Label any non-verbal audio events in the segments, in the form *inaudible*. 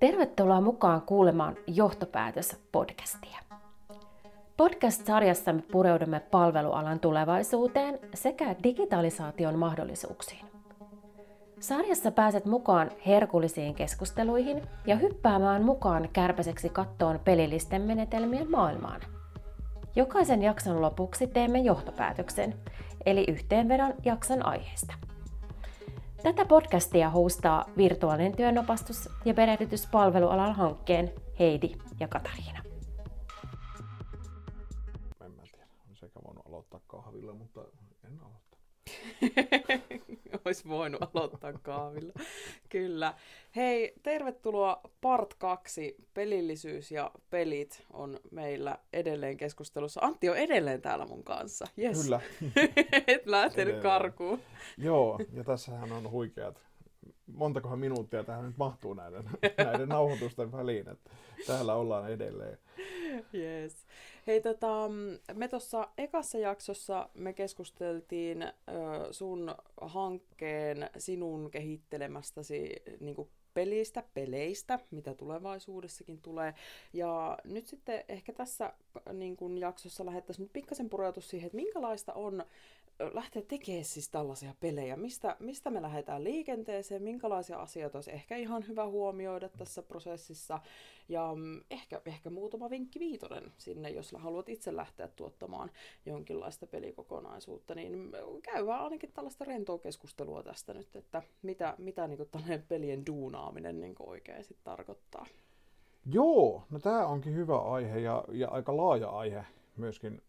Tervetuloa mukaan kuulemaan Johtopäätös-podcastia. Podcast-sarjassa me pureudumme palvelualan tulevaisuuteen sekä digitalisaation mahdollisuuksiin. Sarjassa pääset mukaan herkullisiin keskusteluihin ja hyppäämään mukaan kärpäseksi kattoon pelillisten menetelmien maailmaan. Jokaisen jakson lopuksi teemme johtopäätöksen, eli yhteenvedon jakson aiheesta. Tätä podcastia hostaa virtuaalinen työnopastus ja perehdytyspalvelualan hankkeen Heidi ja Katariina. En mä tiedä, on sekä voinut aloittaa kahvilla, mutta en aloita. *laughs* *laughs* Olisi voinut aloittaa kaavilla. Kyllä. Hei, tervetuloa part 2. Pelillisyys ja pelit on meillä edelleen keskustelussa. Antti on edelleen täällä mun kanssa. Yes. Kyllä. *laughs* Et lähtenyt Edelleen. karkuun. Joo, ja tässähän on huikeat. Montakohan minuuttia tähän nyt mahtuu näiden, *laughs* näiden nauhoitusten väliin, että täällä ollaan edelleen. Yes. Hei, tota, me tuossa ekassa jaksossa me keskusteltiin ö, sun hankkeen, sinun kehittelemästäsi niin pelistä, peleistä, mitä tulevaisuudessakin tulee. Ja nyt sitten ehkä tässä niin kun jaksossa lähettäisiin pikkasen pureutus siihen, että minkälaista on lähteä tekemään siis tällaisia pelejä. Mistä, mistä me lähdetään liikenteeseen, minkälaisia asioita olisi ehkä ihan hyvä huomioida tässä prosessissa. Ja mm, ehkä, ehkä muutama vinkki viitonen sinne, jos haluat itse lähteä tuottamaan jonkinlaista pelikokonaisuutta, niin käy vaan ainakin tällaista rentoa keskustelua tästä nyt, että mitä, mitä niin tällainen pelien duunaaminen niin oikein sitten tarkoittaa. Joo, no tämä onkin hyvä aihe ja, ja aika laaja aihe myöskin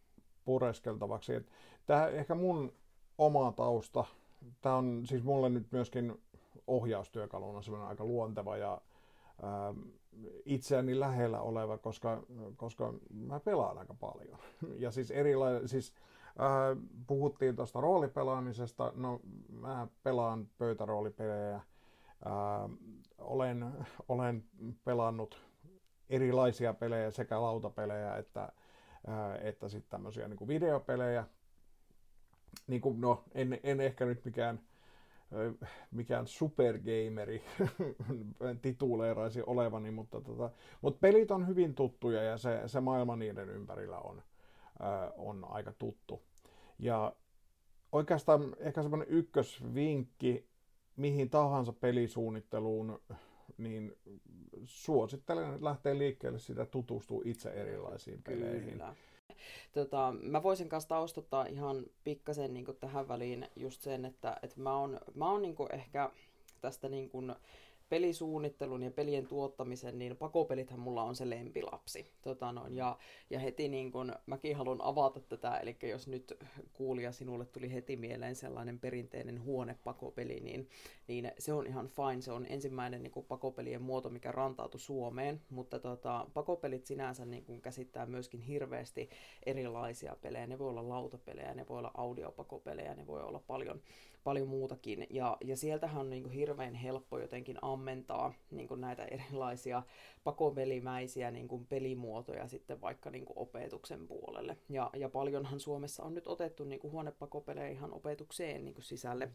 pureskeltavaksi. Tämä ehkä mun oma tausta, tämä on siis mulle nyt myöskin ohjaustyökaluna semmoinen aika luonteva ja ää, itseäni lähellä oleva, koska, koska mä pelaan aika paljon. *laughs* Ja siis erilainen, siis ää, puhuttiin tuosta roolipelaamisesta, no mä pelaan pöytäroolipelejä, ää, olen, olen pelannut erilaisia pelejä, sekä lautapelejä että, ää, että sitten tämmöisiä niin videopelejä. Niin kuin, no, en, en ehkä nyt mikään, mikään supergameri *laughs* tituleeraisi olevani, mutta, tota, mutta pelit on hyvin tuttuja ja se, se maailma niiden ympärillä on, ö, on aika tuttu. Ja oikeastaan ehkä semmoinen ykkösvinkki mihin tahansa pelisuunnitteluun, niin suosittelen, että lähtee liikkeelle sitä tutustua itse erilaisiin peleihin. Kyllä. Tota, mä voisin kanssa taustottaa ihan pikkasen niin tähän väliin just sen, että, että mä oon, mä oon niin ehkä tästä niin kuin pelisuunnittelun ja pelien tuottamisen, niin pakopelithän mulla on se lempilapsi. Tota noin, ja, ja heti niin kun, mäkin haluan avata tätä, eli jos nyt kuulija sinulle tuli heti mieleen sellainen perinteinen huonepakopeli, niin, niin se on ihan fine. Se on ensimmäinen niin kun, pakopelien muoto, mikä rantautui Suomeen, mutta tota, pakopelit sinänsä niin kun, käsittää myöskin hirveästi erilaisia pelejä. Ne voi olla lautapelejä, ne voi olla audiopakopelejä, ne voi olla paljon paljon muutakin. Ja, ja sieltähän on niin kuin hirveän helppo jotenkin ammentaa niin kuin näitä erilaisia pakopelimäisiä niin kuin pelimuotoja sitten vaikka niin kuin opetuksen puolelle. Ja, ja paljonhan Suomessa on nyt otettu niin kuin huonepakopelejä ihan opetukseen niin kuin sisälle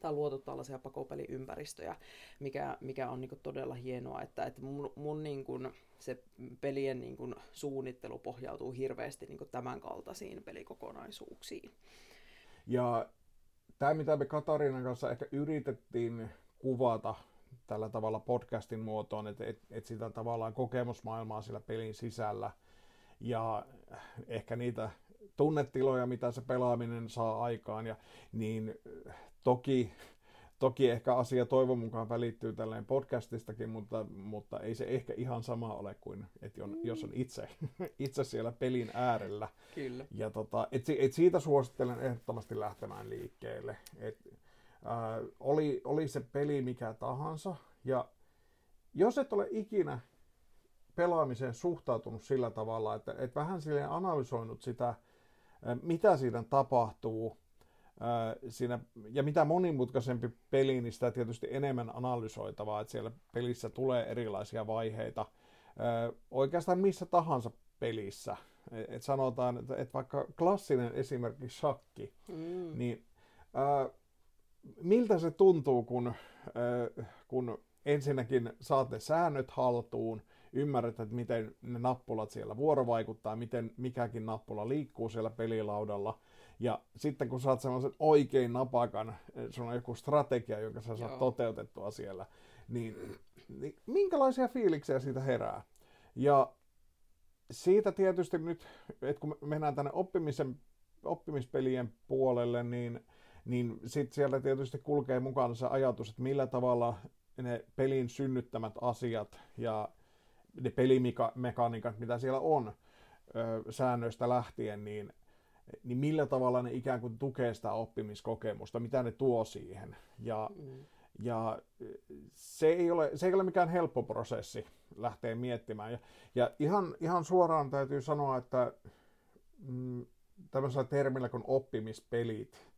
tai luotu tällaisia pakopeliympäristöjä, mikä, mikä on niin todella hienoa, että, että mun, mun niin kuin se pelien niin kuin suunnittelu pohjautuu hirveästi niin kuin tämän kaltaisiin pelikokonaisuuksiin. Ja tämä, mitä me Katarinan kanssa ehkä yritettiin kuvata tällä tavalla podcastin muotoon, että et, et sitä tavallaan kokemusmaailmaa sillä pelin sisällä ja ehkä niitä tunnetiloja, mitä se pelaaminen saa aikaan, ja, niin toki Toki ehkä asia toivon mukaan välittyy tälleen podcastistakin, mutta, mutta ei se ehkä ihan sama ole kuin, että on, jos on itse, *laughs* itse siellä pelin äärellä. Kyllä. Ja tota, et, et siitä suosittelen ehdottomasti lähtemään liikkeelle. Et, ää, oli, oli se peli mikä tahansa, ja jos et ole ikinä pelaamiseen suhtautunut sillä tavalla, että et vähän silleen analysoinut sitä, mitä siinä tapahtuu, siinä, ja mitä monimutkaisempi peli, niin sitä tietysti enemmän analysoitavaa, että siellä pelissä tulee erilaisia vaiheita. Oikeastaan missä tahansa pelissä. Et sanotaan, että, vaikka klassinen esimerkki shakki, mm. niin ää, miltä se tuntuu, kun, ää, kun ensinnäkin saat ne säännöt haltuun, ymmärrät, että miten ne nappulat siellä vuorovaikuttaa, miten mikäkin nappula liikkuu siellä pelilaudalla. Ja sitten kun saat semmoisen oikein napakan, sun on joku strategia, jonka sä saat Joo. toteutettua siellä, niin, niin minkälaisia fiiliksiä siitä herää? Ja siitä tietysti nyt, että kun mennään tänne oppimisen, oppimispelien puolelle, niin, niin sitten siellä tietysti kulkee mukana se ajatus, että millä tavalla ne pelin synnyttämät asiat ja ne pelimekaniikat, mitä siellä on säännöistä lähtien, niin, niin millä tavalla ne ikään kuin tukee sitä oppimiskokemusta, mitä ne tuo siihen. Ja, mm. ja se, ei ole, se ei ole mikään helppo prosessi lähteä miettimään. Ja, ja ihan, ihan suoraan täytyy sanoa, että mm, tämmöisellä termillä kuin oppimispelit,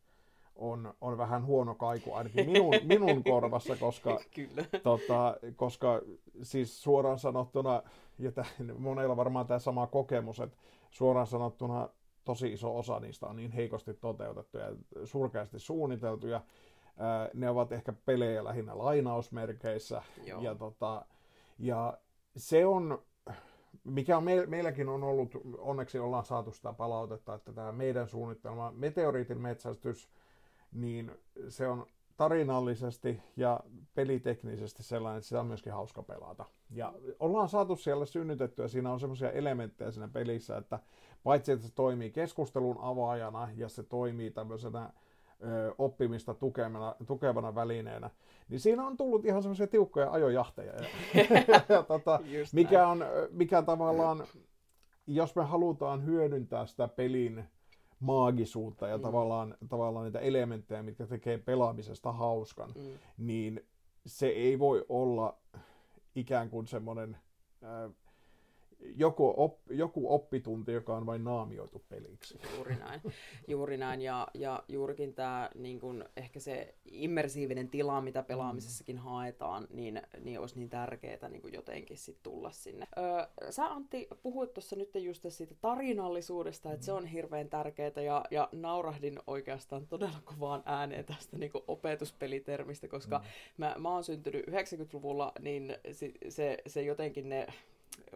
on, on vähän huono kaiku ainakin minun, *laughs* minun korvassa, koska, Kyllä. Tota, koska siis suoraan sanottuna, ja täh, monella varmaan tämä sama kokemus, että suoraan sanottuna tosi iso osa niistä on niin heikosti toteutettuja ja surkeasti suunniteltuja. Ne ovat ehkä pelejä lähinnä lainausmerkeissä. Joo. Ja, tota, ja se on, mikä on me, meilläkin on ollut, onneksi ollaan saatu sitä palautetta, että tämä meidän suunnittelema meteoriitin metsästys – niin se on tarinallisesti ja peliteknisesti sellainen, että sitä on myöskin hauska pelata. Ja ollaan saatu siellä synnytettyä, siinä on semmoisia elementtejä siinä pelissä, että paitsi että se toimii keskustelun avaajana ja se toimii tämmöisenä ö, oppimista tukevana, tukevana välineenä, niin siinä on tullut ihan semmoisia tiukkoja ajojahteja. Ja, *laughs* ja tota, mikä, on, mikä tavallaan, jos me halutaan hyödyntää sitä pelin maagisuutta ja mm. tavallaan, tavallaan niitä elementtejä, mitkä tekee pelaamisesta hauskan, mm. niin se ei voi olla ikään kuin semmoinen äh, joku, op, joku oppitunti, joka on vain naamioitu peliksi. Juuri näin. Juuri näin. Ja, ja juurikin tämä niin kun, ehkä se immersiivinen tila, mitä pelaamisessakin mm. haetaan, niin, niin olisi niin tärkeää niin jotenkin sit tulla sinne. Öö, sä Antti puhuit tuossa nyt just siitä tarinallisuudesta, että mm. se on hirveän tärkeää ja, ja naurahdin oikeastaan todella kovaan ääneen tästä niin opetuspelitermistä, koska mm. mä, mä oon syntynyt 90-luvulla, niin se, se, se jotenkin ne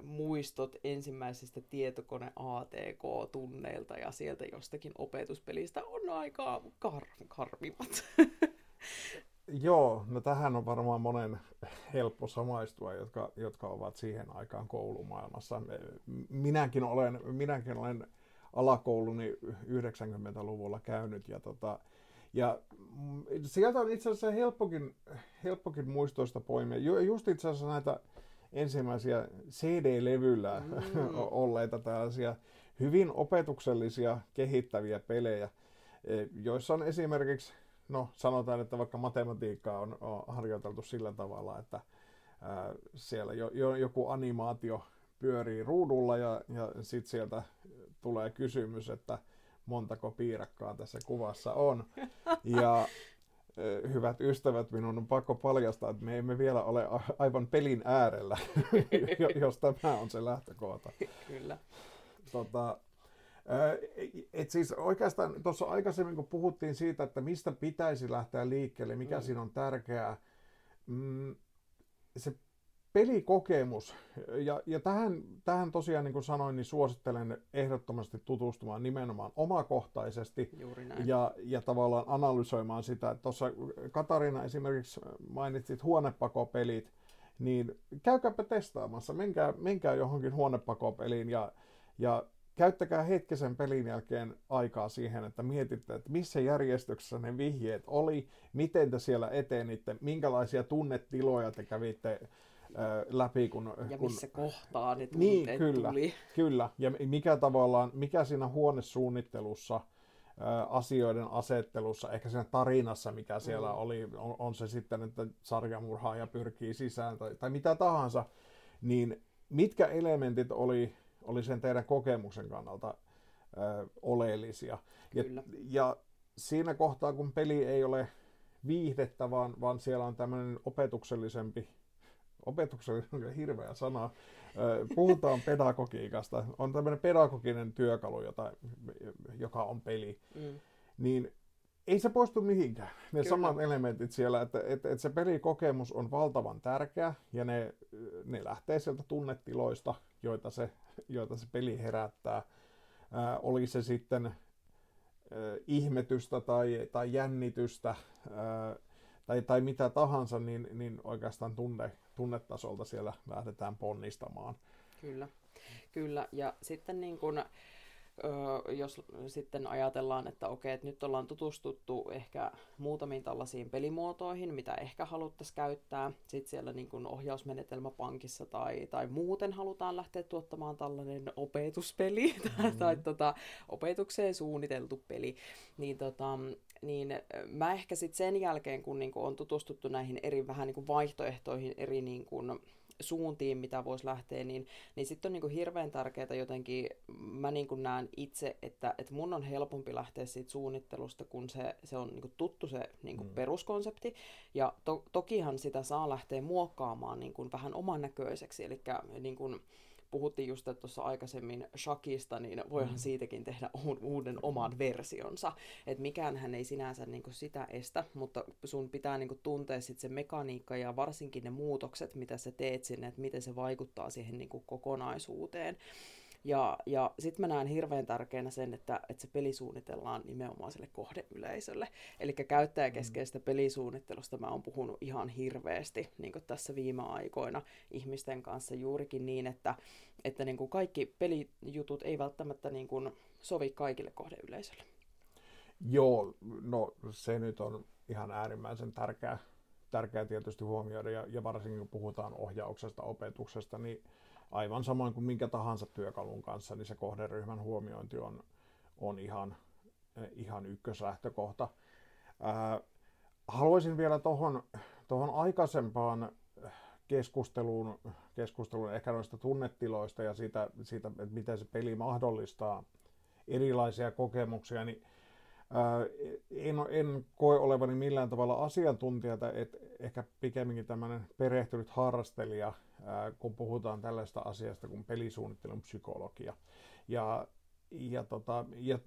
muistot ensimmäisistä tietokone ATK-tunneilta ja sieltä jostakin opetuspelistä on aika kar- karmivat. *laughs* Joo, no tähän on varmaan monen helppo samaistua, jotka, jotka ovat siihen aikaan koulumaailmassa. Minäkin olen, minäkin olen alakouluni 90-luvulla käynyt ja, tota, ja sieltä on itse asiassa helppokin, helppokin muistoista poimia. Just itse asiassa näitä ensimmäisiä CD-levyllä mm. *laughs* olleita tällaisia hyvin opetuksellisia, kehittäviä pelejä, e, joissa on esimerkiksi, no sanotaan, että vaikka matematiikkaa on, on harjoiteltu sillä tavalla, että ää, siellä jo, jo, joku animaatio pyörii ruudulla ja, ja sitten sieltä tulee kysymys, että montako piirakkaa tässä kuvassa on. Ja *laughs* hyvät ystävät, minun on pakko paljastaa, että me emme vielä ole aivan pelin äärellä, *laughs* jos tämä on se lähtökohta. Kyllä. Tota, et siis oikeastaan tuossa aikaisemmin, kun puhuttiin siitä, että mistä pitäisi lähteä liikkeelle, mikä mm. siinä on tärkeää, mm, se pelikokemus, ja, ja tähän, tähän tosiaan niin kuin sanoin, niin suosittelen ehdottomasti tutustumaan nimenomaan omakohtaisesti ja, ja tavallaan analysoimaan sitä. Tuossa Katarina esimerkiksi mainitsit huonepakopelit, niin käykääpä testaamassa, menkää, menkää johonkin huonepakopeliin ja, ja käyttäkää hetkisen pelin jälkeen aikaa siihen, että mietitte, että missä järjestyksessä ne vihjeet oli, miten te siellä etenitte, minkälaisia tunnetiloja te kävitte läpi. Kun, ja kun, missä kohtaa ne niin, kyllä, tuli. Kyllä, ja mikä tavallaan, mikä siinä huonesuunnittelussa, asioiden asettelussa, ehkä siinä tarinassa, mikä siellä mm. oli, on, on se sitten, että sarjamurhaaja pyrkii sisään tai, tai mitä tahansa, niin mitkä elementit oli, oli sen teidän kokemuksen kannalta ö, oleellisia. Ja, ja siinä kohtaa, kun peli ei ole viihdettä, vaan, vaan siellä on tämmöinen opetuksellisempi opetuksellinen on hirveä sana. Puhutaan *laughs* pedagogiikasta. On tämmöinen pedagoginen työkalu, jota, joka on peli. Mm. Niin ei se poistu mihinkään. Ne Kyllä. samat elementit siellä, että, että, että se pelikokemus on valtavan tärkeä ja ne, ne lähtee sieltä tunnetiloista, joita se, joita se peli herättää. Ää, oli se sitten ää, ihmetystä tai, tai jännitystä ää, tai, tai mitä tahansa, niin, niin oikeastaan tunne, tunnetasolta siellä lähdetään ponnistamaan. Kyllä, kyllä. Ja sitten niin kun, jos sitten ajatellaan, että okei, että nyt ollaan tutustuttu ehkä muutamiin tällaisiin pelimuotoihin, mitä ehkä haluttaisiin käyttää, sitten siellä niin kuin ohjausmenetelmäpankissa tai, tai muuten halutaan lähteä tuottamaan tällainen opetuspeli *laughs* mm-hmm. tai tota, opetukseen suunniteltu peli, niin, tota, niin mä ehkä sitten sen jälkeen, kun niin kuin on tutustuttu näihin eri vähän niin kuin vaihtoehtoihin, eri niin kuin, suuntiin, mitä voisi lähteä, niin, niin sitten on niin kuin hirveän tärkeää jotenkin, mä niin kuin näen itse, että, että mun on helpompi lähteä siitä suunnittelusta, kun se, se on niin kuin tuttu se niin kuin mm. peruskonsepti, ja to, tokihan sitä saa lähteä muokkaamaan niin kuin vähän oman näköiseksi, eli niin kuin, puhuttiin just tuossa aikaisemmin Shakista, niin voihan mm. siitäkin tehdä uuden oman versionsa. Että mikään hän ei sinänsä niin kuin sitä estä, mutta sun pitää niin kuin tuntea sit se mekaniikka ja varsinkin ne muutokset, mitä sä teet sinne, että miten se vaikuttaa siihen niin kuin kokonaisuuteen. Ja, ja sitten mä näen hirveän tärkeänä sen, että, että se peli suunnitellaan nimenomaan sille kohdeyleisölle. Eli käyttäjäkeskeistä mm. pelisuunnittelusta mä oon puhunut ihan hirveästi niin tässä viime aikoina ihmisten kanssa juurikin niin, että, että niin kuin kaikki pelijutut ei välttämättä niin kuin sovi kaikille kohdeyleisölle. Joo, no se nyt on ihan äärimmäisen tärkeää, tärkeää tietysti huomioida, ja, ja varsinkin kun puhutaan ohjauksesta, opetuksesta, niin aivan samoin kuin minkä tahansa työkalun kanssa, niin se kohderyhmän huomiointi on, on ihan, ihan ykköslähtökohta. Ää, haluaisin vielä tuohon tohon aikaisempaan keskusteluun, keskusteluun ehkä noista tunnetiloista ja siitä, siitä, että miten se peli mahdollistaa erilaisia kokemuksia, niin en, en koe olevani millään tavalla asiantuntijata, että ehkä pikemminkin tämmöinen perehtynyt harrastelija, kun puhutaan tällaista asiasta kuin pelisuunnittelun psykologia. Ja, ja, tota, ja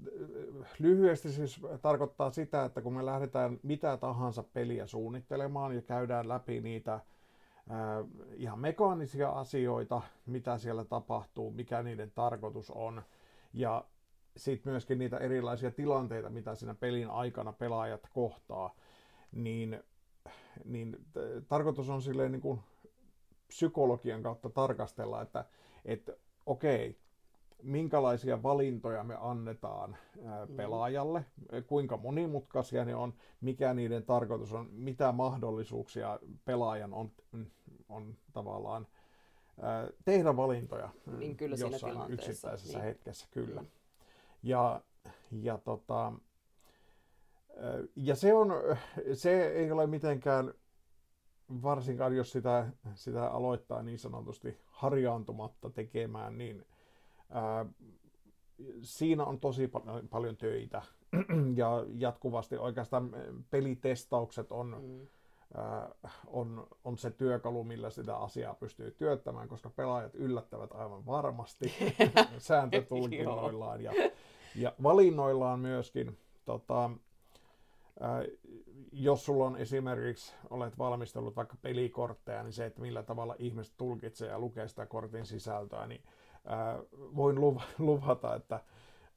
lyhyesti siis tarkoittaa sitä, että kun me lähdetään mitä tahansa peliä suunnittelemaan ja käydään läpi niitä ihan mekaanisia asioita, mitä siellä tapahtuu, mikä niiden tarkoitus on, ja sitten myöskin niitä erilaisia tilanteita, mitä siinä pelin aikana pelaajat kohtaa, niin, niin tarkoitus on silleen niin kuin psykologian kautta tarkastella, että, että okei, minkälaisia valintoja me annetaan mm. pelaajalle, kuinka monimutkaisia ne on, mikä niiden tarkoitus on, mitä mahdollisuuksia pelaajan on, on tavallaan tehdä valintoja niin kyllä jossain yksittäisessä niin. hetkessä, kyllä. Mm. Ja, ja, tota, ja se, on, se ei ole mitenkään, varsinkaan jos sitä, sitä aloittaa niin sanotusti harjaantumatta tekemään, niin ää, siinä on tosi paljon töitä ja jatkuvasti oikeastaan pelitestaukset on, mm. ää, on, on se työkalu, millä sitä asiaa pystyy työttämään, koska pelaajat yllättävät aivan varmasti *laughs* sääntötulkinnoillaan ja ja valinnoillaan myöskin, tota, ää, jos sulla on esimerkiksi, olet valmistellut vaikka pelikortteja, niin se, että millä tavalla ihmiset tulkitsee ja lukee sitä kortin sisältöä, niin ää, voin *laughs* luvata, että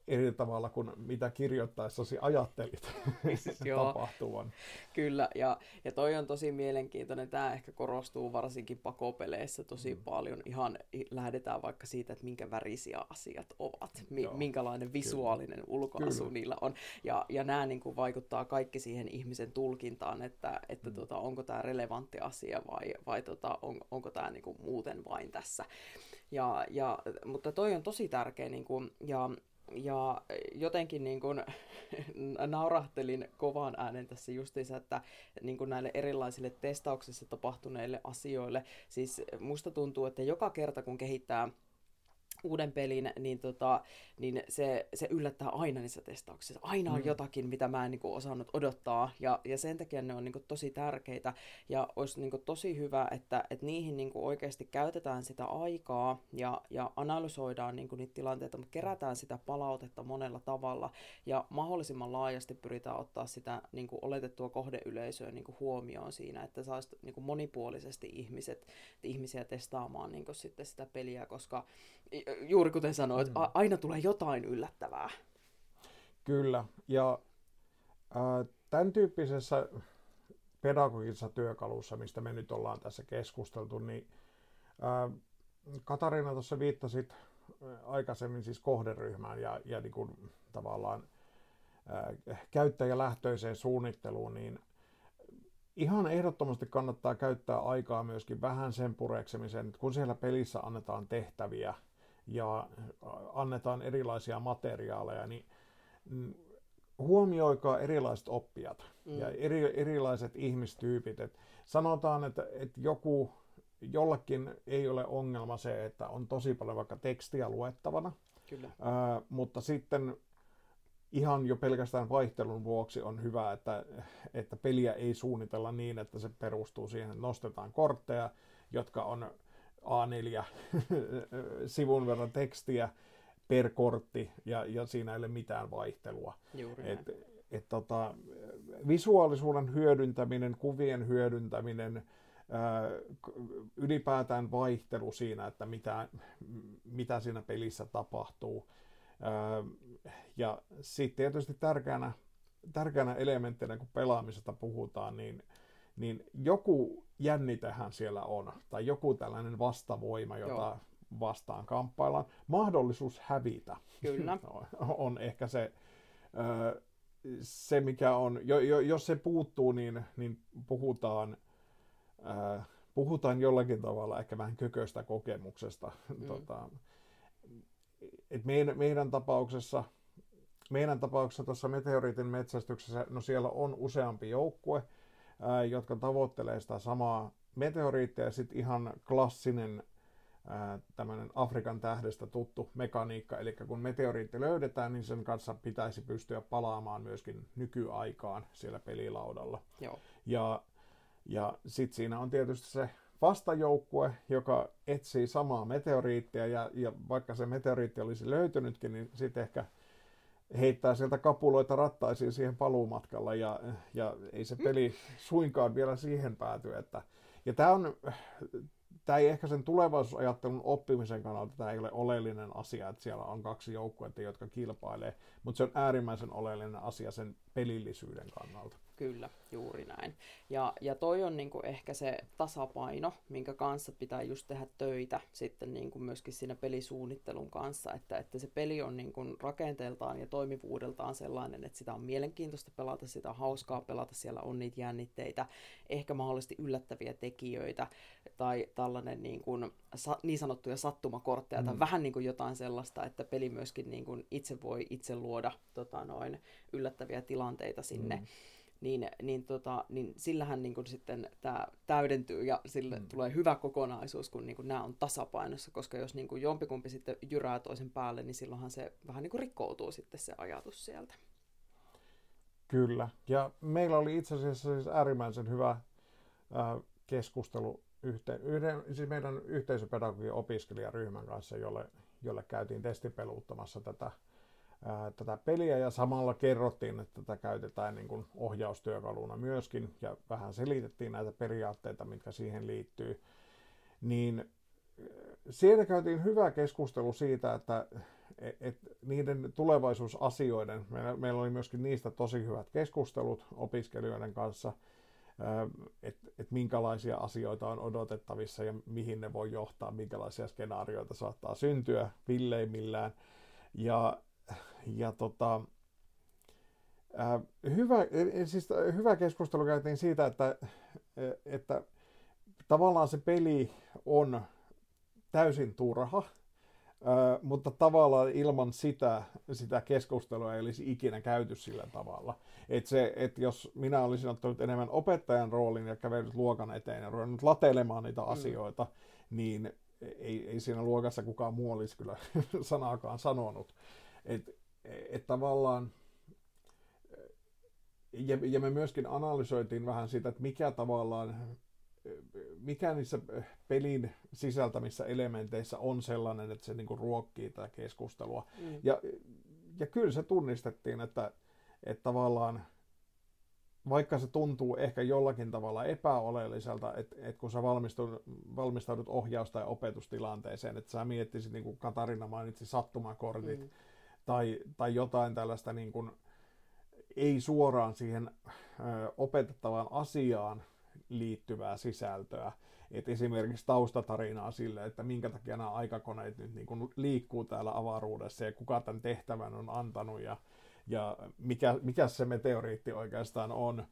eri tavalla kuin mitä kirjoittaessasi ajattelit *laughs* tapahtuvan. Kyllä, ja, ja toi on tosi mielenkiintoinen. Tämä ehkä korostuu varsinkin pakopeleissä tosi mm. paljon. Ihan lähdetään vaikka siitä, että minkä värisiä asiat ovat, mi- minkälainen visuaalinen Kyllä. ulkoasu Kyllä. niillä on. Ja, ja nämä niin kuin vaikuttaa kaikki siihen ihmisen tulkintaan, että, että mm. tota, onko tämä relevantti asia vai, vai tota, on, onko tämä niin kuin muuten vain tässä. Ja, ja, mutta toi on tosi tärkeä, niin kuin, ja ja jotenkin niin kuin, *laughs* naurahtelin kovaan äänen tässä justiinsa, että niin kuin näille erilaisille testauksessa tapahtuneille asioille, siis musta tuntuu, että joka kerta kun kehittää uuden pelin, niin, tota, niin se, se yllättää aina niissä testauksissa. Aina on mm. jotakin, mitä mä en niin kuin, osannut odottaa, ja, ja sen takia ne on niin kuin, tosi tärkeitä, ja olisi niin kuin, tosi hyvä, että, että niihin niin kuin, oikeasti käytetään sitä aikaa, ja, ja analysoidaan niin kuin, niitä tilanteita, mutta kerätään sitä palautetta monella tavalla, ja mahdollisimman laajasti pyritään ottaa sitä niin kuin, oletettua kohdeyleisöä niin kuin, huomioon siinä, että saisi niin kuin, monipuolisesti ihmiset, ihmisiä testaamaan niin kuin, sitten sitä peliä, koska juuri kuten sanoit, mm. aina tulee jotain yllättävää. Kyllä, ja äh, tämän tyyppisessä pedagogisessa työkalussa, mistä me nyt ollaan tässä keskusteltu, niin äh, Katarina tuossa viittasit aikaisemmin siis kohderyhmään ja, ja niin kuin tavallaan äh, käyttäjälähtöiseen suunnitteluun, niin ihan ehdottomasti kannattaa käyttää aikaa myöskin vähän sen pureksemiseen, että kun siellä pelissä annetaan tehtäviä – ja annetaan erilaisia materiaaleja, niin mm, huomioikaa erilaiset oppijat mm. ja eri, erilaiset ihmistyypit. Et sanotaan, että, että joku, jollakin ei ole ongelma se, että on tosi paljon vaikka tekstiä luettavana, Kyllä. Ää, mutta sitten ihan jo pelkästään vaihtelun vuoksi on hyvä, että, että peliä ei suunnitella niin, että se perustuu siihen, että nostetaan kortteja, jotka on A4 *laughs* sivun verran tekstiä per kortti ja, ja siinä ei ole mitään vaihtelua. Juuri et, et, tota, visuaalisuuden hyödyntäminen, kuvien hyödyntäminen, ää, ylipäätään vaihtelu siinä, että mitä, mitä siinä pelissä tapahtuu. Ja sitten tietysti tärkeänä, tärkeänä elementtinä, kun pelaamisesta puhutaan, niin, niin joku jännitehän siellä on, tai joku tällainen vastavoima, jota Joo. vastaan kamppaillaan. Mahdollisuus hävitä Kyllä. *laughs* on ehkä se, se mikä on, jos se puuttuu, niin, niin puhutaan, puhutaan jollakin tavalla ehkä vähän kököstä kokemuksesta. Mm. Tota, et meidän, meidän tapauksessa meidän tapauksessa tuossa meteoriitin metsästyksessä, no siellä on useampi joukkue, ää, jotka tavoittelee sitä samaa meteoriittia ja sitten ihan klassinen tämmöinen Afrikan tähdestä tuttu mekaniikka, eli kun meteoriitti löydetään, niin sen kanssa pitäisi pystyä palaamaan myöskin nykyaikaan siellä pelilaudalla. Joo. Ja, ja sitten siinä on tietysti se vastajoukkue, joka etsii samaa meteoriittia, ja, ja vaikka se meteoriitti olisi löytynytkin, niin sitten ehkä heittää sieltä kapuloita rattaisiin siihen paluumatkalla ja, ja ei se peli suinkaan vielä siihen pääty. Että, ja tämä on, tämä ei ehkä sen tulevaisuusajattelun oppimisen kannalta tämä ei ole oleellinen asia, että siellä on kaksi joukkuetta, jotka kilpailee, mutta se on äärimmäisen oleellinen asia sen pelillisyyden kannalta. Kyllä, juuri näin. Ja, ja toi on niinku ehkä se tasapaino, minkä kanssa pitää just tehdä töitä sitten niinku myöskin siinä pelisuunnittelun kanssa, että, että se peli on niinku rakenteeltaan ja toimivuudeltaan sellainen, että sitä on mielenkiintoista pelata, sitä on hauskaa pelata, siellä on niitä jännitteitä, ehkä mahdollisesti yllättäviä tekijöitä tai tällainen niinku, sa, niin sanottuja sattumakortteja mm. tai vähän niinku jotain sellaista, että peli myöskin niinku itse voi itse luoda tota, noin yllättäviä tilanteita sinne. Mm niin, niin, tota, niin sillähän niin kuin sitten tämä täydentyy ja sille mm. tulee hyvä kokonaisuus, kun niin kuin nämä on tasapainossa, koska jos niin kuin jompikumpi sitten jyrää toisen päälle, niin silloinhan se vähän niin kuin rikkoutuu sitten se ajatus sieltä. Kyllä, ja meillä oli itse asiassa siis äärimmäisen hyvä äh, keskustelu yhte, yhden, siis meidän yhteisöpedagogian opiskelijaryhmän kanssa, jolle, jolle käytiin testipeluuttamassa tätä ää, tätä peliä ja samalla kerrottiin, että tätä käytetään niin kuin ohjaustyökaluna myöskin ja vähän selitettiin näitä periaatteita, mitkä siihen liittyy. Niin siellä käytiin hyvä keskustelu siitä, että et niiden tulevaisuusasioiden, meillä, meillä oli myöskin niistä tosi hyvät keskustelut opiskelijoiden kanssa, että et minkälaisia asioita on odotettavissa ja mihin ne voi johtaa, minkälaisia skenaarioita saattaa syntyä villeimmillään. Ja ja tota, äh, hyvä, siis hyvä keskustelu käytiin siitä, että, että tavallaan se peli on täysin turha, äh, mutta tavallaan ilman sitä, sitä keskustelua ei olisi ikinä käyty sillä tavalla. Että se, että jos minä olisin ottanut enemmän opettajan roolin ja kävellyt luokan eteen ja ruvennut latelemaan niitä mm. asioita, niin ei, ei siinä luokassa kukaan muu olisi kyllä *laughs* sanaakaan sanonut. Että et tavallaan, ja, ja me myöskin analysoitiin vähän sitä, että mikä tavallaan, mikä niissä pelin sisältämissä elementeissä on sellainen, että se niinku ruokkii tätä keskustelua. Mm. Ja, ja kyllä se tunnistettiin, että, että tavallaan vaikka se tuntuu ehkä jollakin tavalla epäoleelliselta, että, että kun sä valmistaudut ohjaus- tai opetustilanteeseen, että sä miettisit, niin kuin Katarina mainitsi, sattumakortit mm. Tai, tai jotain tällaista niin kuin, ei suoraan siihen ö, opetettavaan asiaan liittyvää sisältöä. Et esimerkiksi taustatarinaa sille, että minkä takia nämä aikakoneet nyt niin kuin liikkuu täällä avaruudessa ja kuka tämän tehtävän on antanut ja, ja mikä, mikä se meteoriitti oikeastaan on,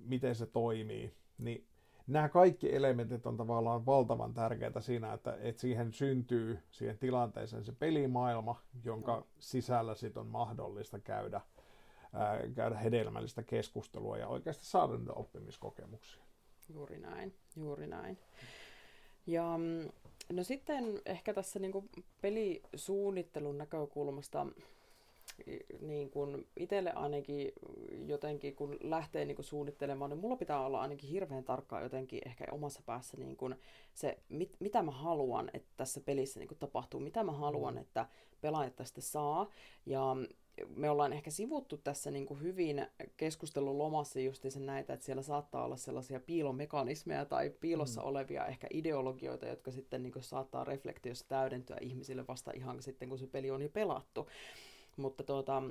miten se toimii, niin nämä kaikki elementit on tavallaan valtavan tärkeitä siinä, että, että siihen syntyy siihen tilanteeseen se pelimaailma, jonka sisällä sit on mahdollista käydä, ää, käydä hedelmällistä keskustelua ja oikeasti saada niitä oppimiskokemuksia. Juuri näin, juuri näin. Ja mm, no sitten ehkä tässä niin pelisuunnittelun näkökulmasta niin kun itselle ainakin jotenkin, kun lähtee niin kun suunnittelemaan, niin mulla pitää olla ainakin hirveän tarkkaa jotenkin ehkä omassa päässä niin kun se, mit, mitä mä haluan, että tässä pelissä niin kun tapahtuu, mitä mä haluan, mm. että pelaajat tästä saa. Ja me ollaan ehkä sivuttu tässä niin kuin hyvin keskustelun lomassa justiinsa näitä, että siellä saattaa olla sellaisia piilomekanismeja tai piilossa mm. olevia ehkä ideologioita, jotka sitten niin kuin saattaa reflektiossa täydentyä ihmisille vasta ihan sitten, kun se peli on jo pelattu. Mutta tuota,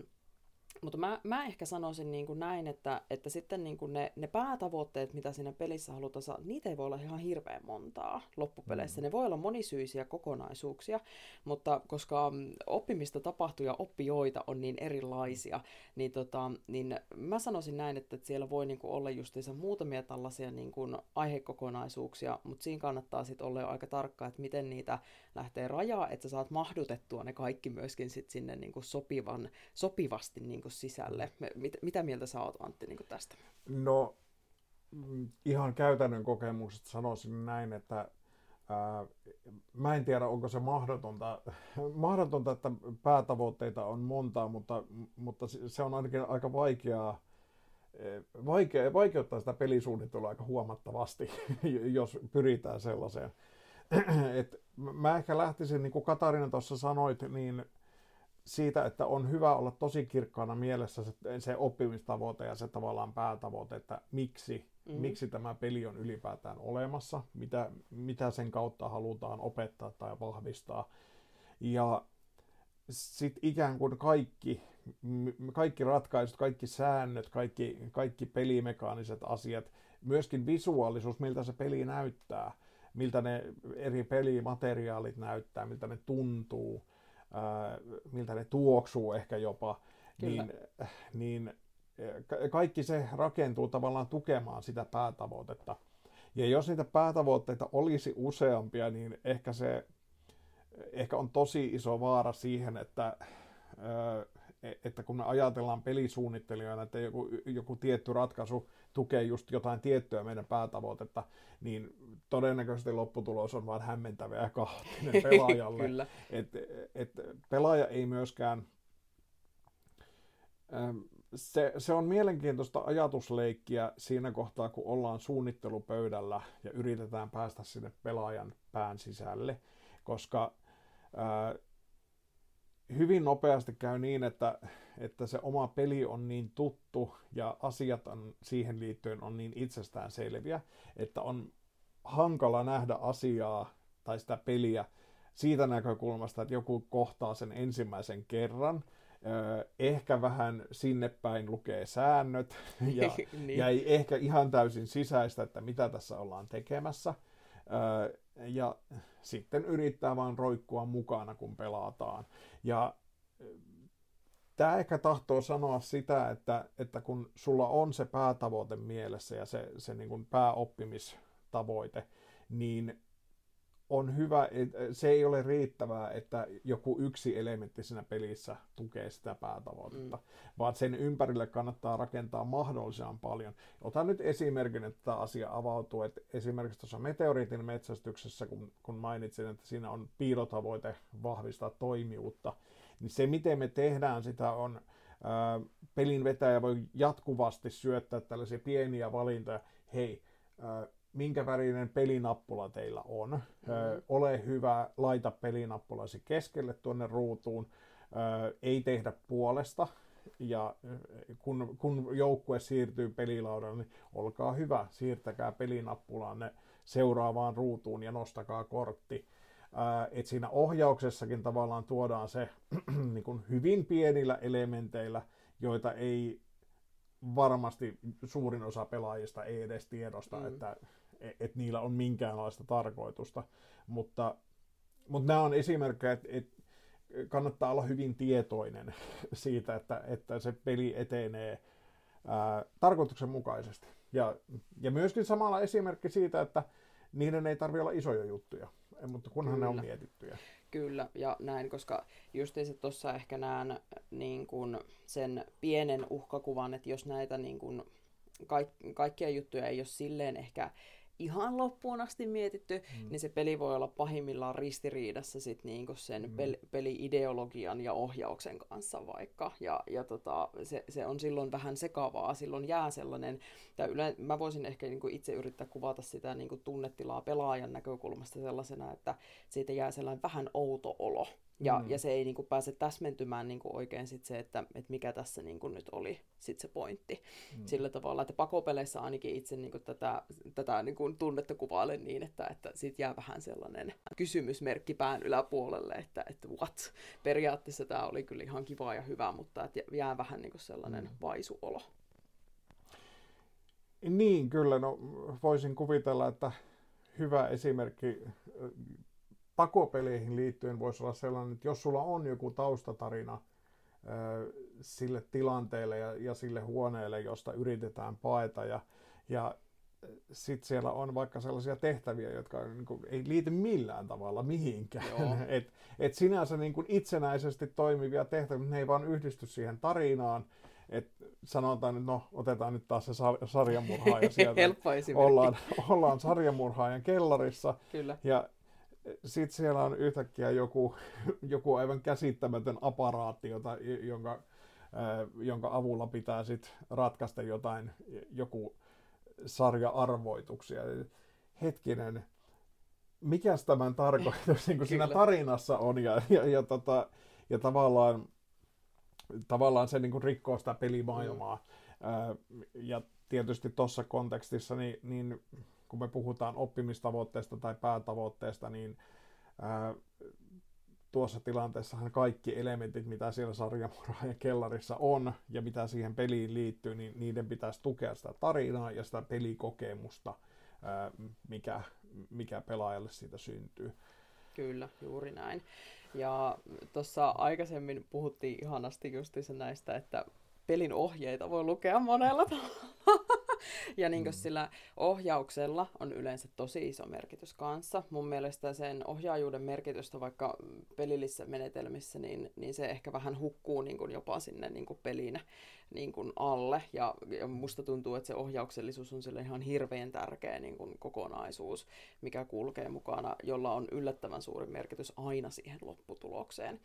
mutta mä, mä ehkä sanoisin niin kuin näin, että, että sitten niin kuin ne, ne päätavoitteet, mitä siinä pelissä halutaan saada, niitä ei voi olla ihan hirveän montaa loppupeleissä. Mm. Ne voi olla monisyisiä kokonaisuuksia, mutta koska oppimista tapahtuu ja oppijoita on niin erilaisia, niin, tota, niin mä sanoisin näin, että siellä voi niin kuin olla justiinsa muutamia tällaisia niin kuin aihekokonaisuuksia, mutta siinä kannattaa sitten olla jo aika tarkka, että miten niitä lähtee rajaa, että sä saat mahdutettua ne kaikki myöskin sit sinne niin kuin sopivan, sopivasti niin kuin sisälle. Mit, mitä mieltä sä oot Antti niin tästä? No mm, ihan käytännön kokemuksesta sanoisin näin, että ää, mä en tiedä onko se mahdotonta, *laughs* mahdotonta, että päätavoitteita on montaa, mutta, mutta se on ainakin aika vaikeaa vaikea, vaikeuttaa sitä pelisuunnittelua aika huomattavasti, *laughs* jos pyritään sellaiseen. *clears throat* Et mä ehkä lähtisin, niin kuin Katarina tuossa sanoit, niin siitä, että on hyvä olla tosi kirkkaana mielessä se, se oppimistavoite ja se tavallaan päätavoite, että miksi, mm. miksi tämä peli on ylipäätään olemassa, mitä, mitä sen kautta halutaan opettaa tai vahvistaa. Ja sitten ikään kuin kaikki, kaikki ratkaisut, kaikki säännöt, kaikki, kaikki pelimekaaniset asiat, myöskin visuaalisuus, miltä se peli näyttää, miltä ne eri pelimateriaalit näyttää, miltä ne tuntuu, miltä ne tuoksuu ehkä jopa, niin, niin kaikki se rakentuu tavallaan tukemaan sitä päätavoitetta. Ja jos niitä päätavoitteita olisi useampia, niin ehkä se ehkä on tosi iso vaara siihen, että E, että kun me ajatellaan pelisuunnittelijoina, että joku, joku tietty ratkaisu tukee just jotain tiettyä meidän päätavoitetta, niin todennäköisesti lopputulos on vain hämmentävä ja kaoottinen *laughs* pelaajalle. Kyllä. Et, et pelaaja ei myöskään... Se, se on mielenkiintoista ajatusleikkiä siinä kohtaa, kun ollaan suunnittelupöydällä ja yritetään päästä sinne pelaajan pään sisälle, koska ää, hyvin nopeasti käy niin, että, että se oma peli on niin tuttu ja asiat on siihen liittyen on niin itsestäänselviä, että on hankala nähdä asiaa tai sitä peliä siitä näkökulmasta, että joku kohtaa sen ensimmäisen kerran, ehkä vähän sinne päin lukee säännöt *laughs* ja, niin. ja ei ehkä ihan täysin sisäistä, että mitä tässä ollaan tekemässä. Ja sitten yrittää vaan roikkua mukana, kun pelataan. Ja tämä ehkä tahtoo sanoa sitä, että, että kun sulla on se päätavoite mielessä ja se, se niin kuin pääoppimistavoite, niin on hyvä, että se ei ole riittävää, että joku yksi elementti siinä pelissä tukee sitä päätavoitetta, mm. vaan sen ympärille kannattaa rakentaa mahdollisimman paljon. Otan nyt esimerkin, että tämä asia avautuu, että esimerkiksi tuossa meteoriitin metsästyksessä, kun, kun mainitsin, että siinä on piilotavoite vahvistaa toimijuutta, niin se miten me tehdään sitä on, ää, pelin vetäjä voi jatkuvasti syöttää tällaisia pieniä valintoja, hei, ää, minkä värinen pelinappula teillä on. Mm-hmm. Ö, ole hyvä, laita pelinappulasi keskelle tuonne ruutuun. Ö, ei tehdä puolesta. Ja kun, kun joukkue siirtyy pelilaudalle, niin olkaa hyvä, siirtäkää pelinappulanne seuraavaan ruutuun ja nostakaa kortti. Et siinä ohjauksessakin tavallaan tuodaan se *clears throat* niin kuin hyvin pienillä elementeillä, joita ei varmasti suurin osa pelaajista ei edes tiedosta, mm. että et niillä on minkäänlaista tarkoitusta. Mutta, mutta nämä on esimerkkejä, että, että kannattaa olla hyvin tietoinen *laughs* siitä, että, että se peli etenee ää, tarkoituksenmukaisesti. Ja, ja myöskin samalla esimerkki siitä, että niiden ei tarvitse olla isoja juttuja, mutta kunhan Kyllä. ne on mietittyjä. Kyllä, ja näin, koska justiinsa tuossa ehkä näen niin kun sen pienen uhkakuvan, että jos näitä niin kun, kaik, kaikkia juttuja ei ole silleen ehkä ihan loppuun asti mietitty, mm. niin se peli voi olla pahimmillaan ristiriidassa sit niinku sen mm. pel- peli-ideologian ja ohjauksen kanssa vaikka. Ja, ja tota, se, se on silloin vähän sekavaa, silloin jää sellainen, tai yle, mä voisin ehkä niinku itse yrittää kuvata sitä niinku tunnetilaa pelaajan näkökulmasta sellaisena, että siitä jää sellainen vähän outo olo. Ja, mm. ja se ei niinku pääse täsmentymään niinku oikein sit se, että, että mikä tässä niinku nyt oli sit se pointti. Mm. Sillä tavalla, että pakopeleissä ainakin itse niinku tätä, tätä niinku tunnetta kuvailen niin, että, että siitä jää vähän sellainen kysymysmerkki pään yläpuolelle, että, että what? Periaatteessa tämä oli kyllä ihan kiva ja hyvä, mutta että jää vähän niinku sellainen mm. vaisuolo. Niin, kyllä. No, voisin kuvitella, että hyvä esimerkki pakopeleihin liittyen voisi olla sellainen, että jos sulla on joku taustatarina sille tilanteelle ja, ja sille huoneelle, josta yritetään paeta ja, ja sitten siellä on vaikka sellaisia tehtäviä, jotka niin kuin, ei liity millään tavalla mihinkään. *laughs* et, et sinänsä niin kuin itsenäisesti toimivia tehtäviä, ne ei vaan yhdisty siihen tarinaan. Et sanotaan nyt, no otetaan nyt taas se sar- sarjamurhaaja *laughs* sieltä. ollaan, ollaan sarjamurhaajan kellarissa. Kyllä. Ja sitten siellä on yhtäkkiä joku, *laughs* joku aivan käsittämätön aparaatti, jota, jonka, jonka avulla pitää sitten ratkaista jotain, joku sarja-arvoituksia. Hetkinen, mikäs tämän tarkoitus niin siinä tarinassa on, ja, ja, ja, tota, ja tavallaan, tavallaan se niin kuin rikkoo sitä pelimaailmaa. Mm. ja tietysti tuossa kontekstissa, niin, niin kun me puhutaan oppimistavoitteesta tai päätavoitteesta, niin ää, tuossa tilanteessahan kaikki elementit, mitä siellä sarjamurhaajan kellarissa on ja mitä siihen peliin liittyy, niin niiden pitäisi tukea sitä tarinaa ja sitä pelikokemusta, ää, mikä, mikä pelaajalle siitä syntyy. Kyllä, juuri näin. Ja tuossa aikaisemmin puhuttiin ihanasti justiinsa näistä, että pelin ohjeita voi lukea monella tavalla ja niin mm. sillä ohjauksella on yleensä tosi iso merkitys kanssa. Mun mielestä sen ohjaajuuden merkitystä vaikka pelillisissä menetelmissä, niin, niin se ehkä vähän hukkuu niin kuin jopa sinne niin kuin pelin niin kuin alle. Ja, ja musta tuntuu, että se ohjauksellisuus on sille ihan hirveän tärkeä niin kuin kokonaisuus, mikä kulkee mukana, jolla on yllättävän suuri merkitys aina siihen lopputulokseen.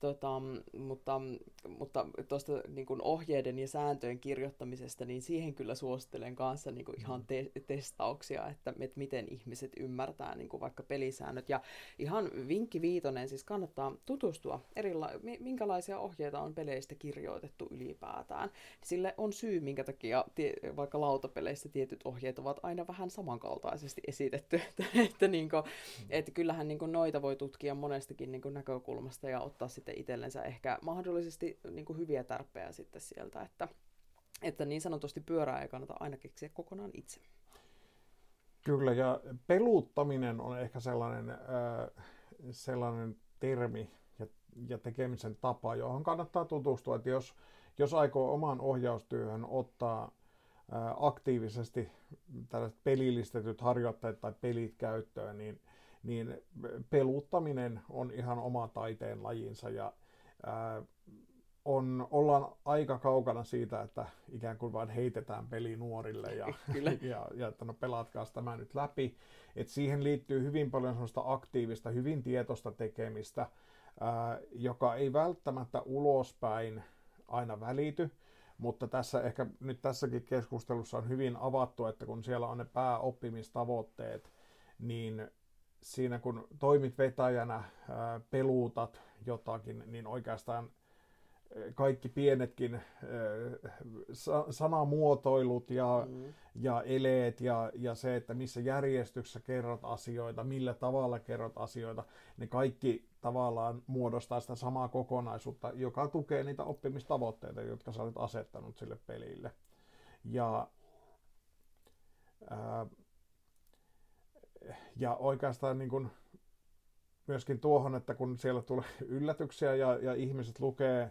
Tota, mutta mutta tuosta niin ohjeiden ja sääntöjen kirjoittamisesta, niin siihen kyllä suosittelen kanssa niin kuin ihan te- testauksia, että, että miten ihmiset ymmärtää niin kuin vaikka pelisäännöt. Ja ihan vinkki viitonen, siis kannattaa tutustua, erila- minkälaisia ohjeita on peleistä kirjoitettu ylipäätään. Sille on syy, minkä takia tie- vaikka lautapeleissä tietyt ohjeet ovat aina vähän samankaltaisesti esitetty. *laughs* että, että, niin kuin, että kyllähän niin kuin noita voi tutkia monestakin niin kuin näkökulmasta ja ottaa sitten sitten itsellensä ehkä mahdollisesti niin kuin hyviä tärppejä sitten sieltä, että, että niin sanotusti pyörää ei kannata aina keksiä kokonaan itse. Kyllä, ja peluttaminen on ehkä sellainen, äh, sellainen termi ja, ja tekemisen tapa, johon kannattaa tutustua, että jos, jos aikoo oman ohjaustyöhön ottaa äh, aktiivisesti tällaiset pelillistetyt harjoitteet tai pelit käyttöön, niin niin peluttaminen on ihan oma taiteen lajinsa ja ää, on, ollaan aika kaukana siitä, että ikään kuin vain heitetään peli nuorille ja, *laughs* *laughs* ja, ja että no pelaatkaa tämä nyt läpi. Et siihen liittyy hyvin paljon sellaista aktiivista, hyvin tietoista tekemistä, ää, joka ei välttämättä ulospäin aina välity, mutta tässä ehkä nyt tässäkin keskustelussa on hyvin avattu, että kun siellä on ne pääoppimistavoitteet, niin siinä kun toimit vetäjänä, peluutat jotakin, niin oikeastaan kaikki pienetkin sanamuotoilut ja, mm. ja eleet ja, ja se, että missä järjestyksessä kerrot asioita, millä tavalla kerrot asioita, ne kaikki tavallaan muodostaa sitä samaa kokonaisuutta, joka tukee niitä oppimistavoitteita, jotka sä olet asettanut sille pelille. Ja, ää, ja oikeastaan niin kun myöskin tuohon, että kun siellä tulee *laughs* yllätyksiä ja, ja ihmiset lukee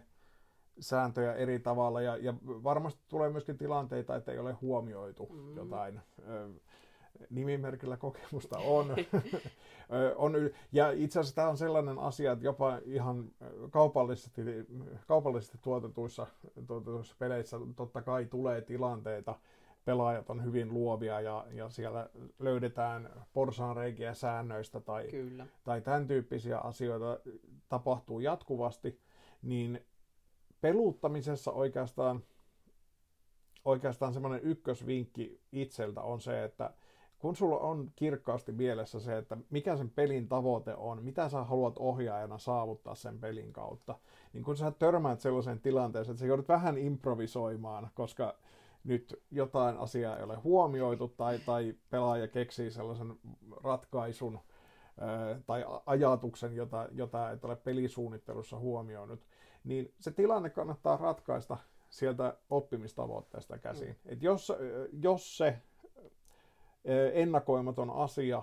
sääntöjä eri tavalla ja, ja varmasti tulee myöskin tilanteita, että ei ole huomioitu mm. jotain. Nimimerkillä kokemusta on. *laughs* on. Ja itse asiassa tämä on sellainen asia, että jopa ihan kaupallisesti, kaupallisesti tuotetuissa, tuotetuissa peleissä totta kai tulee tilanteita, pelaajat on hyvin luovia ja, ja siellä löydetään porsaanreikiä säännöistä tai, Kyllä. tai tämän tyyppisiä asioita tapahtuu jatkuvasti, niin peluuttamisessa oikeastaan, oikeastaan semmoinen ykkösvinkki itseltä on se, että kun sulla on kirkkaasti mielessä se, että mikä sen pelin tavoite on, mitä sä haluat ohjaajana saavuttaa sen pelin kautta, niin kun sä törmäät sellaiseen tilanteeseen, että sä joudut vähän improvisoimaan, koska nyt jotain asiaa ei ole huomioitu tai, tai pelaaja keksii sellaisen ratkaisun tai ajatuksen, jota, jota et ole pelisuunnittelussa huomioinut, niin se tilanne kannattaa ratkaista sieltä oppimistavoitteesta käsin. Mm. Et jos, jos se ennakoimaton asia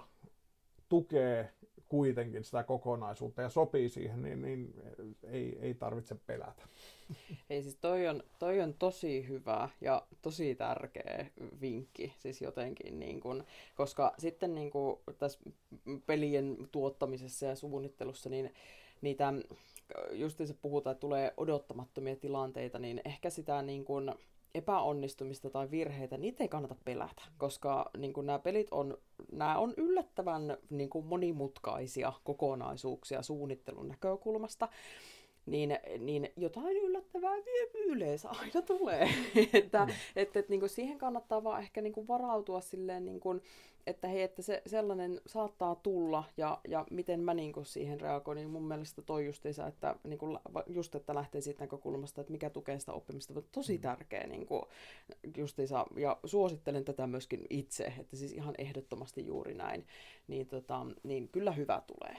tukee kuitenkin sitä kokonaisuutta ja sopii siihen, niin, niin ei, ei tarvitse pelätä. Ei siis toi on, toi on tosi hyvä ja tosi tärkeä vinkki siis jotenkin, niin kun, koska sitten niin kun, tässä pelien tuottamisessa ja suunnittelussa niin niitä just se puhutaan, että tulee odottamattomia tilanteita, niin ehkä sitä niin kuin epäonnistumista tai virheitä, niitä ei kannata pelätä, koska niin kuin nämä pelit on, nämä on yllättävän niin kuin monimutkaisia kokonaisuuksia suunnittelun näkökulmasta. Niin, niin jotain yllättävää yleensä aina tulee. *laughs* että, mm. että, että niin kuin siihen kannattaa vaan ehkä niin kuin varautua silleen, niin kuin, että hei, että se, sellainen saattaa tulla ja, ja miten mä niin kuin siihen reagoin, niin mun mielestä toi justiinsa, että niin kuin, just että lähtee siitä näkökulmasta, että mikä tukee sitä oppimista, on tosi mm. tärkeä niin kuin, justiinsa, ja suosittelen tätä myöskin itse, että siis ihan ehdottomasti juuri näin, niin, tota, niin kyllä hyvä tulee.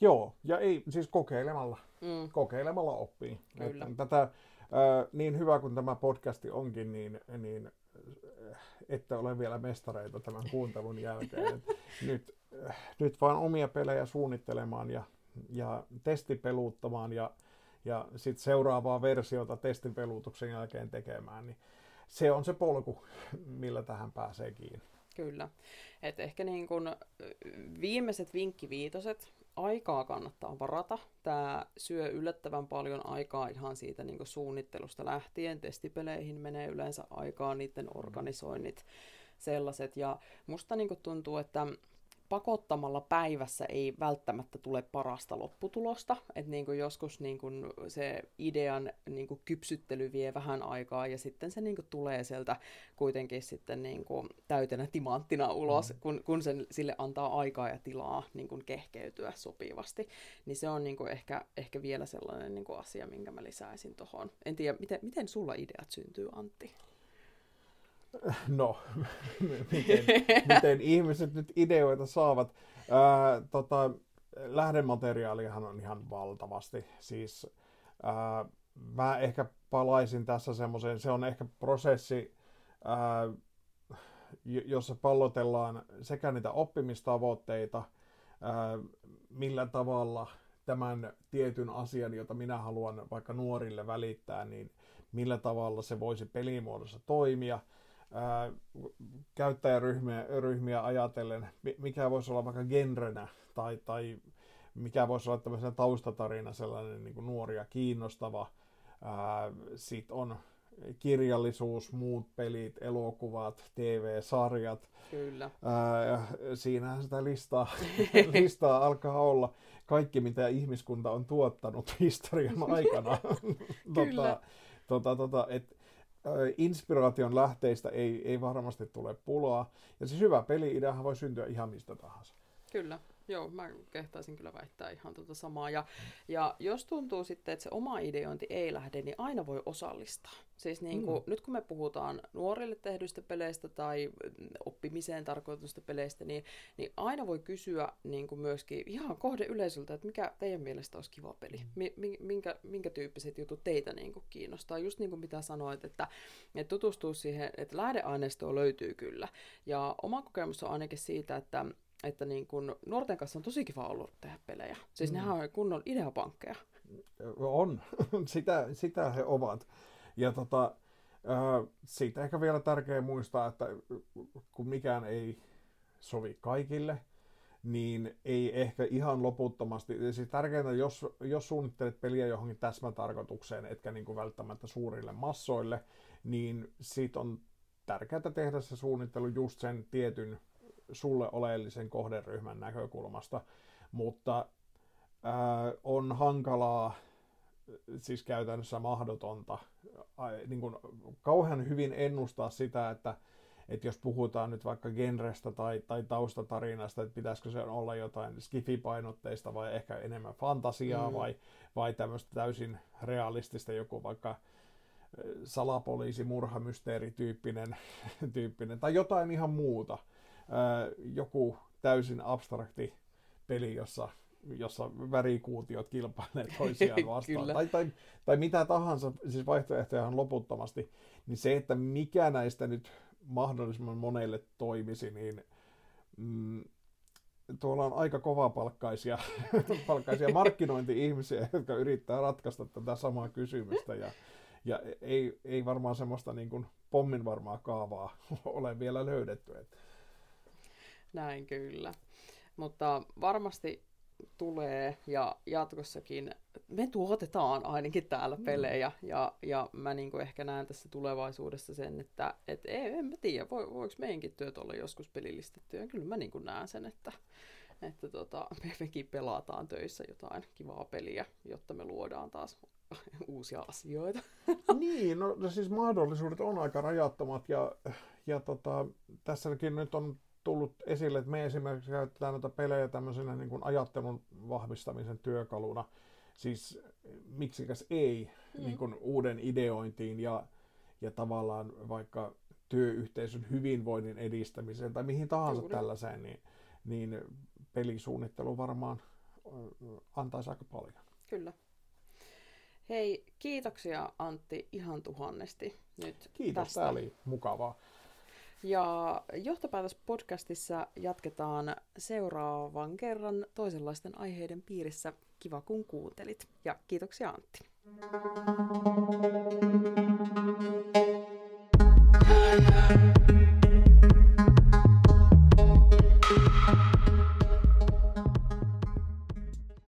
Joo, ja ei, siis kokeilemalla. Mm. Kokeilemalla oppii. Kyllä. Että tätä, äh, niin hyvä kuin tämä podcasti onkin, niin, niin että ole vielä mestareita tämän kuuntelun jälkeen. Et *laughs* nyt, äh, nyt vaan omia pelejä suunnittelemaan ja, ja testipeluuttamaan ja, ja sitten seuraavaa versiota testipeluutuksen jälkeen tekemään, niin se on se polku, millä tähän pääsee kiinni. Kyllä. Et ehkä niin kun viimeiset vinkkiviitoset, aikaa kannattaa varata. Tämä syö yllättävän paljon aikaa ihan siitä niin suunnittelusta lähtien. Testipeleihin menee yleensä aikaa, niiden organisoinnit sellaiset. Ja musta niin tuntuu, että pakottamalla päivässä ei välttämättä tule parasta lopputulosta. Että niin kuin joskus niin kuin se idean niin kuin kypsyttely vie vähän aikaa ja sitten se niin kuin tulee sieltä kuitenkin sitten niin kuin täytenä timanttina ulos, mm. kun, kun sen, sille antaa aikaa ja tilaa niin kuin kehkeytyä sopivasti. Niin se on niin kuin ehkä, ehkä vielä sellainen niin kuin asia, minkä mä lisäisin tuohon. En tiedä, miten, miten sulla ideat syntyy, Antti? *laughs* No, *laughs* miten, miten ihmiset nyt ideoita saavat. Ää, tota, lähdemateriaalihan on ihan valtavasti. Siis ää, mä ehkä palaisin tässä semmoiseen, se on ehkä prosessi, ää, jossa pallotellaan sekä niitä oppimistavoitteita, ää, millä tavalla tämän tietyn asian, jota minä haluan vaikka nuorille välittää, niin millä tavalla se voisi pelimuodossa toimia – ää, käyttäjäryhmiä ryhmiä ajatellen, mikä voisi olla vaikka genrenä tai, tai mikä voisi olla tämmöisen taustatarina sellainen niin kuin nuoria kiinnostava. Sitten on kirjallisuus, muut pelit, elokuvat, TV-sarjat. Kyllä. Ää, siinähän sitä listaa, *laughs* listaa alkaa olla. Kaikki, mitä ihmiskunta on tuottanut historian aikana. *laughs* Kyllä. tota, tota, tota, et, inspiraation lähteistä ei, ei varmasti tule pulaa. Ja siis hyvä peli-ideahan voi syntyä ihan mistä tahansa. Kyllä. Joo, mä kehtaisin kyllä väittää ihan tuota samaa. Ja, ja jos tuntuu sitten, että se oma ideointi ei lähde, niin aina voi osallistaa. Siis niin kuin, mm. nyt kun me puhutaan nuorille tehdyistä peleistä tai oppimiseen tarkoitusta peleistä, niin, niin aina voi kysyä niin kuin myöskin ihan kohde yleisöltä, että mikä teidän mielestä olisi kiva peli? Mm. Minkä, minkä tyyppiset jutut teitä niin kuin kiinnostaa? Just niin kuin mitä sanoit, että, että tutustuu siihen, että lähdeaineistoa löytyy kyllä. Ja oma kokemus on ainakin siitä, että että niin kun nuorten kanssa on tosi kiva ollut tehdä pelejä. Siis mm. nehän on kunnon ideapankkeja. On, *laughs* sitä, sitä he ovat. Ja tota, äh, siitä ehkä vielä tärkeää muistaa, että kun mikään ei sovi kaikille, niin ei ehkä ihan loputtomasti. Siis tärkeintä, jos, jos suunnittelet peliä johonkin täsmätarkoitukseen, etkä niin kuin välttämättä suurille massoille, niin siitä on tärkeää tehdä se suunnittelu just sen tietyn sulle oleellisen kohderyhmän näkökulmasta, mutta ää, on hankalaa, siis käytännössä mahdotonta, ää, niin kuin kauhean hyvin ennustaa sitä, että että jos puhutaan nyt vaikka genrestä tai, tai taustatarinasta, että pitäisikö se olla jotain skifipainotteista vai ehkä enemmän fantasiaa mm. vai, vai tämmöistä täysin realistista joku vaikka salapoliisi, murhamysteerityyppinen tyyppinen, tai jotain ihan muuta joku täysin abstrakti peli, jossa, jossa värikuutiot kilpailee *laughs* toisiaan vastaan, tai, tai, tai mitä tahansa, siis vaihtoehtoja on loputtomasti, niin se, että mikä näistä nyt mahdollisimman monelle toimisi, niin mm, tuolla on aika kovapalkkaisia *laughs* palkkaisia *laughs* markkinointi-ihmisiä, jotka yrittää ratkaista tätä samaa kysymystä, ja, ja ei, ei varmaan semmoista niin kuin pommin varmaa kaavaa ole vielä löydetty. Että näin kyllä. Mutta varmasti tulee ja jatkossakin me tuotetaan ainakin täällä mm. pelejä mm. ja, ja mä niin ehkä näen tässä tulevaisuudessa sen, että et, ei, en mä tiedä, vo, voiko meidänkin työt olla joskus pelillistettyä. Kyllä mä niin näen sen, että, että tota, me, mekin pelataan töissä jotain kivaa peliä, jotta me luodaan taas *laughs* uusia asioita. *laughs* niin, no, no siis mahdollisuudet on aika rajattomat ja, ja tota, tässäkin nyt on tullut esille, että me esimerkiksi käytetään näitä pelejä tämmöisenä niin kuin ajattelun vahvistamisen työkaluna. Siis miksikäs ei mm. niin kuin uuden ideointiin ja, ja tavallaan vaikka työyhteisön hyvinvoinnin edistämiseen tai mihin tahansa Juuri. tällaiseen, niin, niin pelisuunnittelu varmaan antaisi aika paljon. Kyllä. Hei, kiitoksia Antti ihan tuhannesti nyt Kiitos, tästä. tämä oli mukavaa. Ja johtopäätöspodcastissa jatketaan seuraavan kerran toisenlaisten aiheiden piirissä. Kiva kun kuuntelit ja kiitoksia Antti.